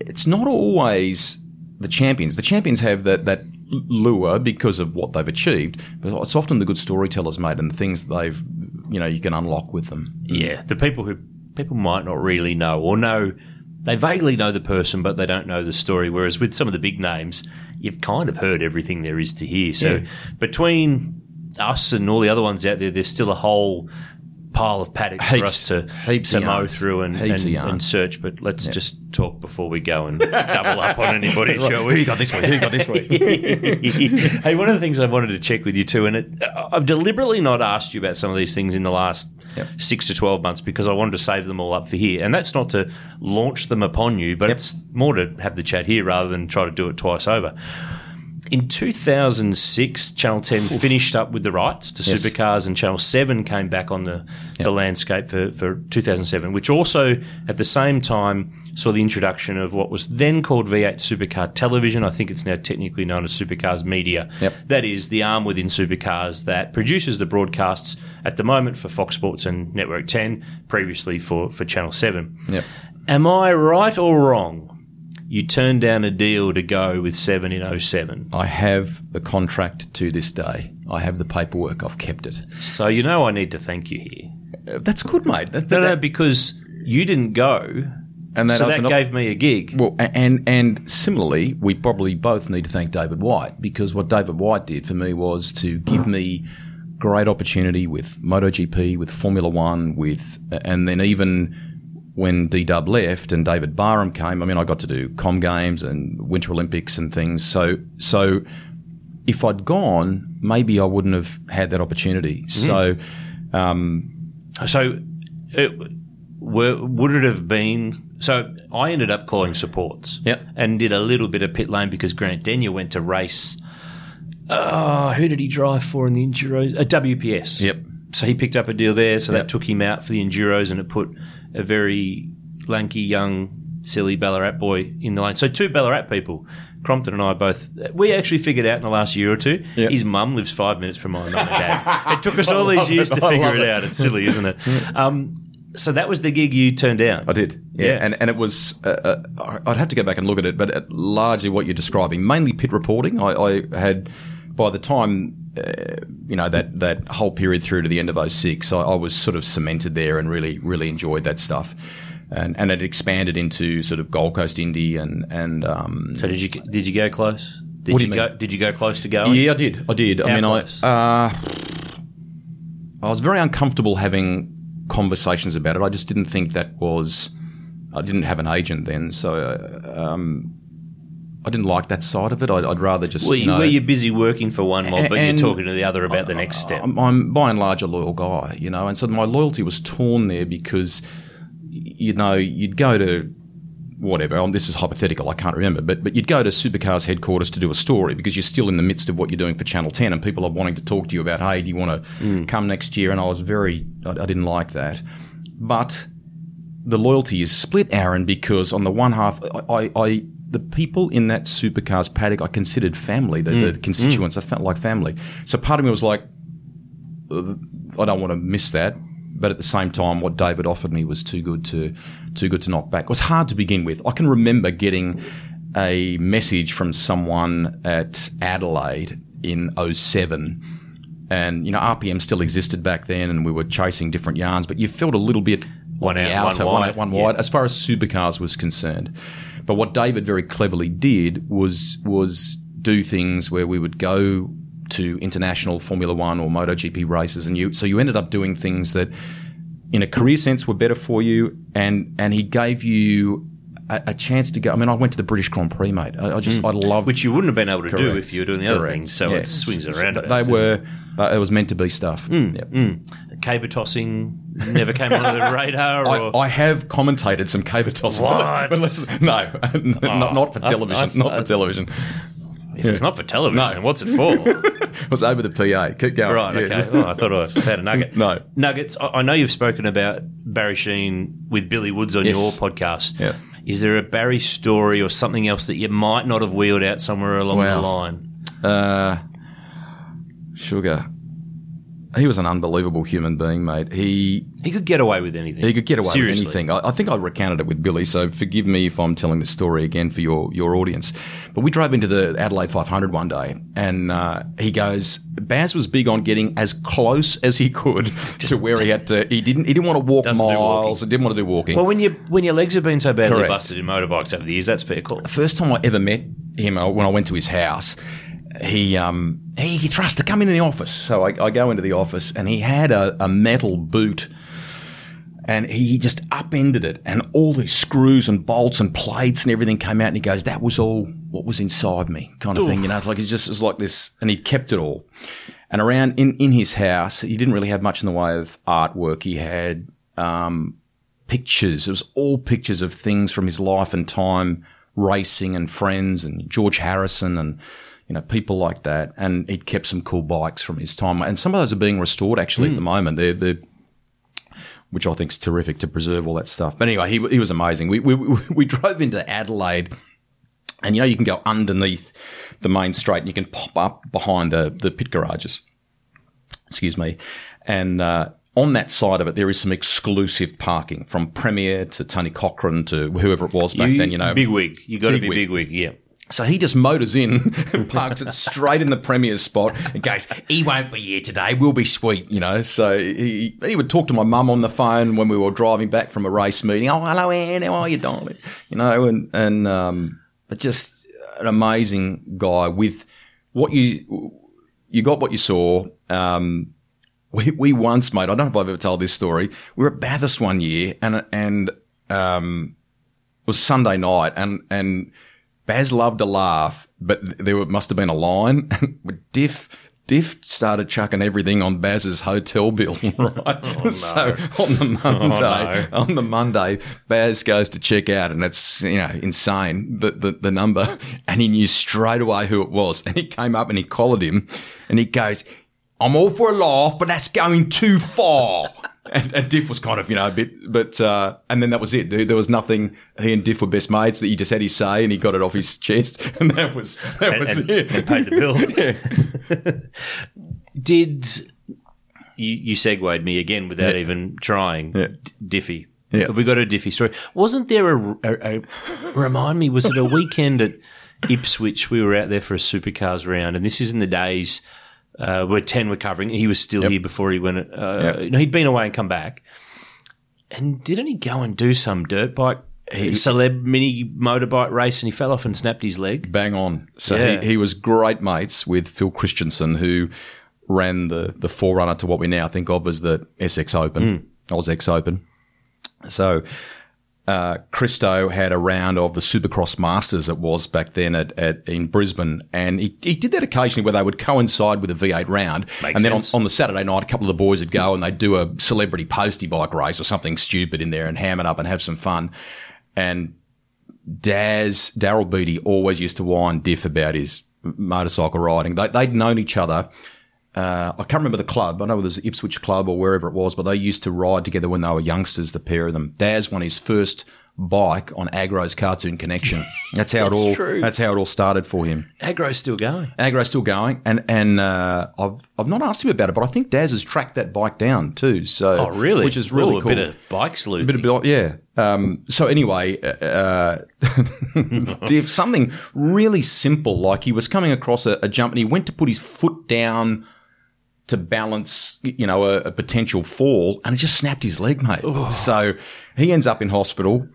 It's not always the champions. The champions have that that lure because of what they've achieved, but it's often the good storytellers, mate, and the things that they've, you know, you can unlock with them. Yeah, the people who people might not really know or know they vaguely know the person, but they don't know the story. Whereas with some of the big names, you've kind of heard everything there is to hear. So Yeah. between us and all the other ones out there, there's still a whole pile of paddocks for us to, Heaps to mow through and, and, and search. But let's just talk before we go and double up on anybody, shall we? Who you got this week? Who you got this week? hey, one of the things I wanted to check with you too, and it, I've deliberately not asked you about some of these things in the last Yep. six to twelve months because I wanted to save them all up for here, and that's not to launch them upon you, but it's more to have the chat here rather than try to do it twice over. In 2006, Channel 10 finished up with the rights to Yes. supercars, and Channel 7 came back on the, the landscape for, for 2007, which also, at the same time, saw the introduction of what was then called V8 Supercar Television. I think it's now technically known as Supercars Media. Yep. That is the arm within Supercars that produces the broadcasts at the moment for Fox Sports and Network 10, previously for, for Channel 7. Yep. Am I right or wrong? You turned down a deal to go with 7 in 07. I have the contract to this day. I have the paperwork. I've kept it. So you know I need to thank you here. Uh, That's good, mate. That, No, no, that- because you didn't go, and so that opened up- gave me a gig. Well, and and similarly, we probably both need to thank David White because what David White did for me was to give me great opportunity with MotoGP, with Formula One, with and then even when D Dub left and David Barham came, I mean, I got to do Com Games and Winter Olympics and things. So so if I'd gone, maybe I wouldn't have had that opportunity. So. So, it, were, would it have been? So, I ended up calling supports. Yep. And did a little bit of pit lane because Grant Denyer went to race. Uh, who did he drive for in the Enduros? Uh, WPS. Yep. So he picked up a deal there. So Yep. that took him out for the Enduros, and it put a very lanky, young, silly Ballarat boy in the lane. So two Ballarat people. Crompton and I both. We actually figured out in the last year or two. Yep. His mum lives five minutes from my mum and dad. It took us all these years to I figure it it. out. It's silly, isn't it? Um, so that was the gig you turned down. I did, yeah, Yeah. and and it was. Uh, uh, I'd have to go back and look at it, but largely what you're describing, mainly pit reporting. I, I had by the time uh, you know that that whole period through to the end of 06, I, I was sort of cemented there and really really enjoyed that stuff. And, and it expanded into sort of Gold Coast Indy and and um, So did you did you go close? Did What do you, you go? mean? Did you go close to going? Yeah, I did. I did. I mean, close? I uh, I was very uncomfortable having conversations about it. I just didn't think that was. I didn't have an agent then, so uh, um, I didn't like that side of it. I'd, I'd rather just. Were you you, know, were you busy working for one mob, but you're talking to the other about the next step? I'm, I'm by and large a loyal guy, you know, and so my loyalty was torn there because, you know, you'd go to whatever. Um, this is hypothetical. I can't remember, but but you'd go to Supercars headquarters to do a story because you're still in the midst of what you're doing for Channel Ten, and people are wanting to talk to you about, hey, do you want to come next year? And I was very, I, I didn't like that, but the loyalty is split, Aaron, because on the one half, I, I, I the people in that supercars paddock I considered family. The, the constituents I felt like family. So part of me was like, uh, I don't want to miss that. But at the same time, what David offered me was too good to too good to knock back. It was hard to begin with. I can remember getting a message from someone at Adelaide in 07 and you know RPM still existed back then, and we were chasing different yarns. But you felt a little bit One out, one outer, wide. out, one Yeah. as far as supercars was concerned. But what David very cleverly did was was do things where we would go to international Formula One or MotoGP races, and you so you ended up doing things that, in a career sense, were better for you, and and he gave you. A, a chance to go. I mean, I went to the British Grand Prix, mate. I, I just, I love Mm. Which you wouldn't have been able to do if you were doing the other Correct. things. So Yeah. it swings around. They were. But it was meant to be stuff. Mm. Yep. Caber tossing never came onto the radar. Or I, I have commentated some caber tossing. What? But listen, no, not, not for I've- television. I've- not for television. if it's not for television, No. what's it for? It was over the PA. Keep going. Right, okay. Oh, I thought I had a nugget. No. Nuggets, I, I know you've spoken about Barry Sheene with Billy Woods on Yes. your podcast. Yeah. Is there a Barry story or something else that you might not have wheeled out somewhere along Wow. the line? Uh, sugar. He was an unbelievable human being, mate. He He could get away with anything. he could get away Seriously. with anything. I, I think I recounted it with Billy, so forgive me if I'm telling the story again for your your audience. But we drove into the Adelaide 500 one day, and uh, he goes, Baz was big on getting as close as he could to where he had to. He didn't. He didn't want to walk Doesn't miles. He didn't want to do walking. Well, when you when your legs have been so badly Correct. busted in motorbikes over the years, that's fair call. first time I ever met him, uh, when I went to his house, he um, he, he tries to come into the office. So I, I go into the office, and he had a, a metal boot, and he just upended it, and all these screws and bolts and plates and everything came out, and he goes, "That was all what was inside me," kind of thing. You know, it's like it's just it's like this, and he kept it all. And around in in his house, he didn't really have much in the way of artwork. He had um, pictures. It was all pictures of things from his life and time, racing and friends and George Harrison and you know people like that. And he'd kept some cool bikes from his time, and some of those are being restored actually at the moment. They're, they're which I think is terrific to preserve all that stuff. But anyway, he, he was amazing. We, we we drove into Adelaide, and you know you can go underneath the main straight, and you can pop up behind the the pit garages excuse me. And uh, on that side of it, there is some exclusive parking from Premier to Tony Cochrane to whoever it was back then, you know. big wig. You got to be big wig. Yeah. So he just motors in and parks it straight in the Premier's spot and goes, he won't be here today. We'll be sweet, you know. So he, he would talk to my mum on the phone when we were driving back from a race meeting. Oh, hello, Anne. How are you, darling? You know, and, and, um, but just an amazing guy with what you, you got what you saw. Um, we, we once, mate, I don't know if I've ever told this story. We were at Bathurst one year and, and, um, it was Sunday night and, and Baz loved to laugh, but there must have been a line. Diff, Diff started chucking everything on Baz's hotel bill, right? oh, no. So on the oh, Monday, on the Monday, Baz goes to check out, and it's you know insane the, the the number, and he knew straight away who it was, and he came up and he collared him, and he goes, "I'm all for a laugh, but that's going too far." And, and Diff was kind of, you know, a bit, but, uh, and then that was it. There was nothing. He and Diff were best mates that he just had his say and he got it off his chest. And that was, that And, was and, it. and paid the bill. Did you, you segued me again without even trying? Yeah. D- Diffey. Yeah. Have we got a Diffey story? Wasn't there a, a, a remind me? Was it a weekend at Ipswich? We were out there for a supercars round, and this is in the days uh, where ten were covering. He was still here before he went. Uh, Yep. no, he'd been away and come back. And didn't he go and do some dirt bike, celeb mini motorbike race, and he fell off and snapped his leg? Bang on. So Yeah. he, he was great mates with Phil Christensen, who ran the, the forerunner to what we now think of as the SX Open, Oz Open. So uh, Christo had a round of the Supercross Masters it was back then at, at in Brisbane, and he, he did that occasionally where they would coincide with a V8 round, Makes and then on, on the Saturday night, a couple of the boys would go and they'd do a celebrity postie bike race or something stupid in there and ham it up and have some fun. And Daz, Daryl Beattie always used to whine Diff about his motorcycle riding. They, they'd known each other. Uh, I can't remember the club. I know it was the Ipswich Club or wherever it was, but they used to ride together when they were youngsters, the pair of them. Daz won his first bike on Agro's Cartoon Connection. That's how it all. true. That's how it all started for him. Agro's still going. Agro's still going, and and uh, I've I've not asked him about it, but I think Daz has tracked that bike down too. So Oh, really? Which is really Ooh, cool. A bit of bike sleuth. A Bit of yeah. Um, so anyway, uh, Div, something really simple, like he was coming across a, a jump and he went to put his foot down to balance, you know, a, a potential fall, and it just snapped his leg, mate. So he ends up in hospital.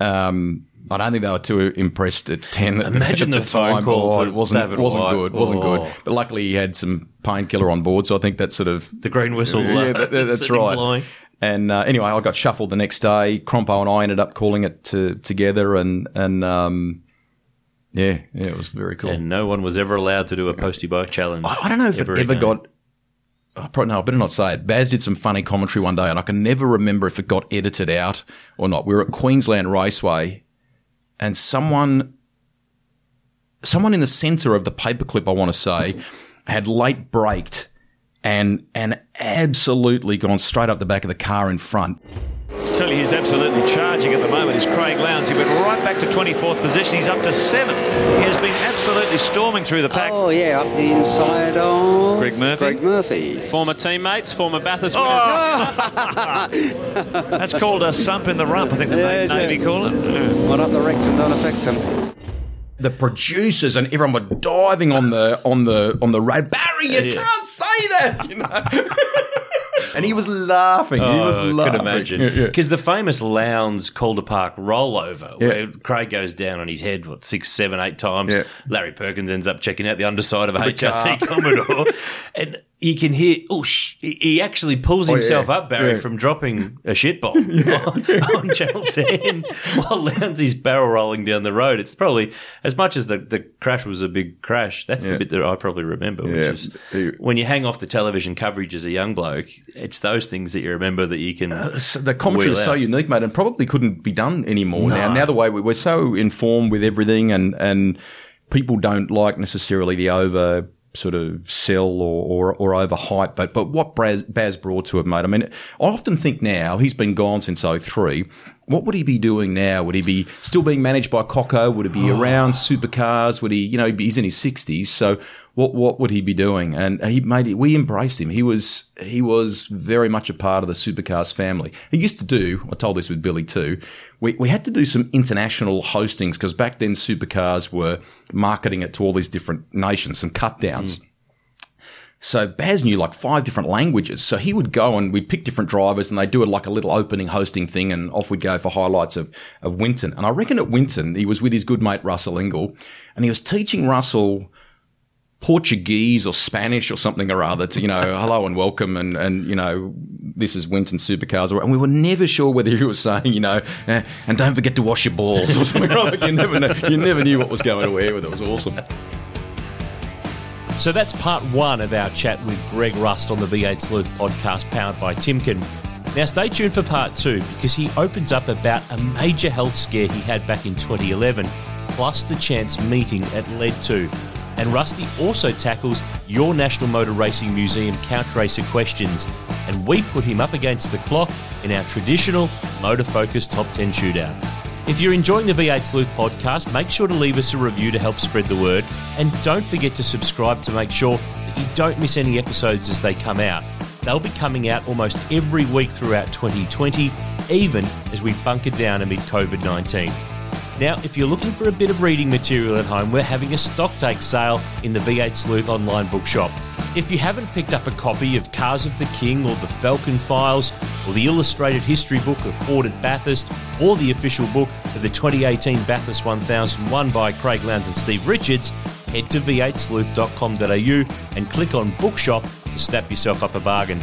Um, I don't think they were too impressed at ten. Imagine at the phone call Oh, it wasn't wasn't good. Wasn't Oh. good. But luckily, he had some painkiller on board, so I think that sort of The green whistle. yeah, uh, that- that- that's right. flying. And uh, anyway, I got shuffled the next day. Crompo and I ended up calling it to, together, and and um, yeah, yeah, it was very cool. And no one was ever allowed to do a postie bike challenge. I, I don't know if ever it ever again. got. Probably, no, I better not say it. Baz did some funny commentary one day, and I can never remember if it got edited out or not. We were at Queensland Raceway, and someone, someone in the centre of the paperclip, I want to say, had late braked and and absolutely gone straight up the back of the car in front. Tell you he's absolutely charging at the moment is Craig Lowndes. He went right back to 24th position. He's up to seventh. He has been absolutely storming through the pack. Oh yeah, up the inside of Greg Murphy. Greg Murphy. Former teammates, former Bathurst oh! That's called a sump in the rump, I think the Yes, Navy yeah. call it. Yeah. What up the rectum don't affect him. The producers and everyone were diving on the on the on the road. Barry, you Yeah. can't say that, you know. and he was laughing. he was Oh, I laughing. could imagine. Yeah, yeah. Because the famous Lowndes Calder Park rollover, Yeah. where Craig goes down on his head, what, six, seven, eight times. Yeah. Larry Perkins ends up checking out the underside of a The HRT car. Commodore. and you can hear, oh, sh- he- he actually pulls himself Oh, yeah. up, Barry, Yeah. from dropping a shit bomb on, on Channel 10 while Lowndes is barrel rolling down the road. It's probably, as much as the, the crash was a big crash, that's Yeah. the bit that I probably remember, which Yeah. is He- when you hang off the television coverage as a young bloke, it's those things that you remember that you can. Uh, so the commentary is so unique, mate, and probably couldn't be done anymore now. No. Now the way we, we're so informed with everything, and and people don't like necessarily the over sort of sell or, or, or overhype, but but what Baz, Baz brought to it, mate. I mean, I often think now he's been gone since 03. What would he be doing now? Would he be still being managed by Coco? Would he be oh. around supercars? Would he, you know, he's in his 60s, so what what would he be doing? And he made it. We embraced him. He was he was very much a part of the supercars family. He used to do. I told this with Billy too. We we had to do some international hostings because back then supercars were marketing it to all these different nations. Some cut downs. Mm. So Baz knew like five different languages. So he would go and we'd pick different drivers and they'd do it like a little opening hosting thing and off we'd go for highlights of, of Winton. And I reckon at Winton, he was with his good mate Russell Ingall and he was teaching Russell Portuguese or Spanish or something or other to, you know, hello and welcome and, and, you know, this is Winton Supercars. And we were never sure whether he was saying, you know, eh, and don't forget to wash your balls or something like that. You never, know, you never knew what was going to air with it. It was awesome. So that's part one of our chat with Greg Rust on the V8 Sleuth podcast powered by Timken. Now stay tuned for part two because he opens up about a major health scare he had back in 2011, plus the chance meeting it led to. And Rusty also tackles your National Motor Racing Museum couch racer questions, and we put him up against the clock in our traditional motor focused top 10 shootout. If you're enjoying the V8 Sleuth podcast, make sure to leave us a review to help spread the word. And don't forget to subscribe to make sure that you don't miss any episodes as they come out. They'll be coming out almost every week throughout 2020, even as we bunker down amid COVID 19. Now, if you're looking for a bit of reading material at home, we're having a stock take sale in the V8 Sleuth online bookshop. If you haven't picked up a copy of Cars of the King or the Falcon Files or the illustrated history book of Ford at Bathurst or the official book of the 2018 Bathurst 1001 by Craig Lowndes and Steve Richards, head to v8sleuth.com.au and click on Bookshop to snap yourself up a bargain.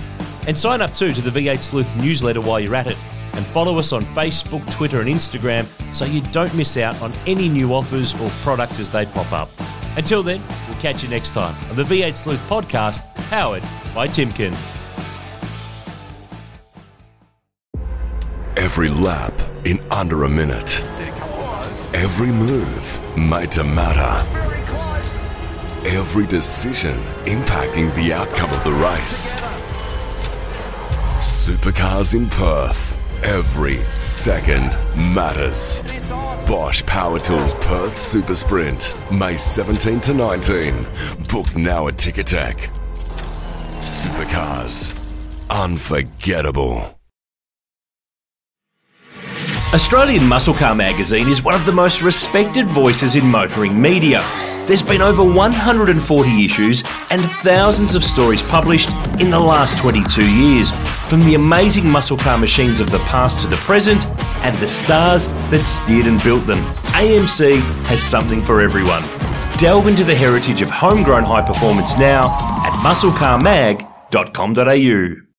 And sign up too to the V8 Sleuth newsletter while you're at it and follow us on Facebook, Twitter, and Instagram so you don't miss out on any new offers or products as they pop up. Until then, we'll catch you next time on the V8 Sleuth podcast, powered by Timken. Every lap in under a minute. Every move made to matter. Every decision impacting the outcome of the race. Supercars in Perth. Every second matters. Bosch Power Tools Perth Super Sprint. May 17 to 19. Book now at Ticketek. Supercars. Unforgettable. Australian Muscle Car magazine is one of the most respected voices in motoring media. There's been over 140 issues and thousands of stories published in the last 22 years, from the amazing muscle car machines of the past to the present, and the stars that steered and built them. AMC has something for everyone. Delve into the heritage of homegrown high performance now at musclecarmag.com.au.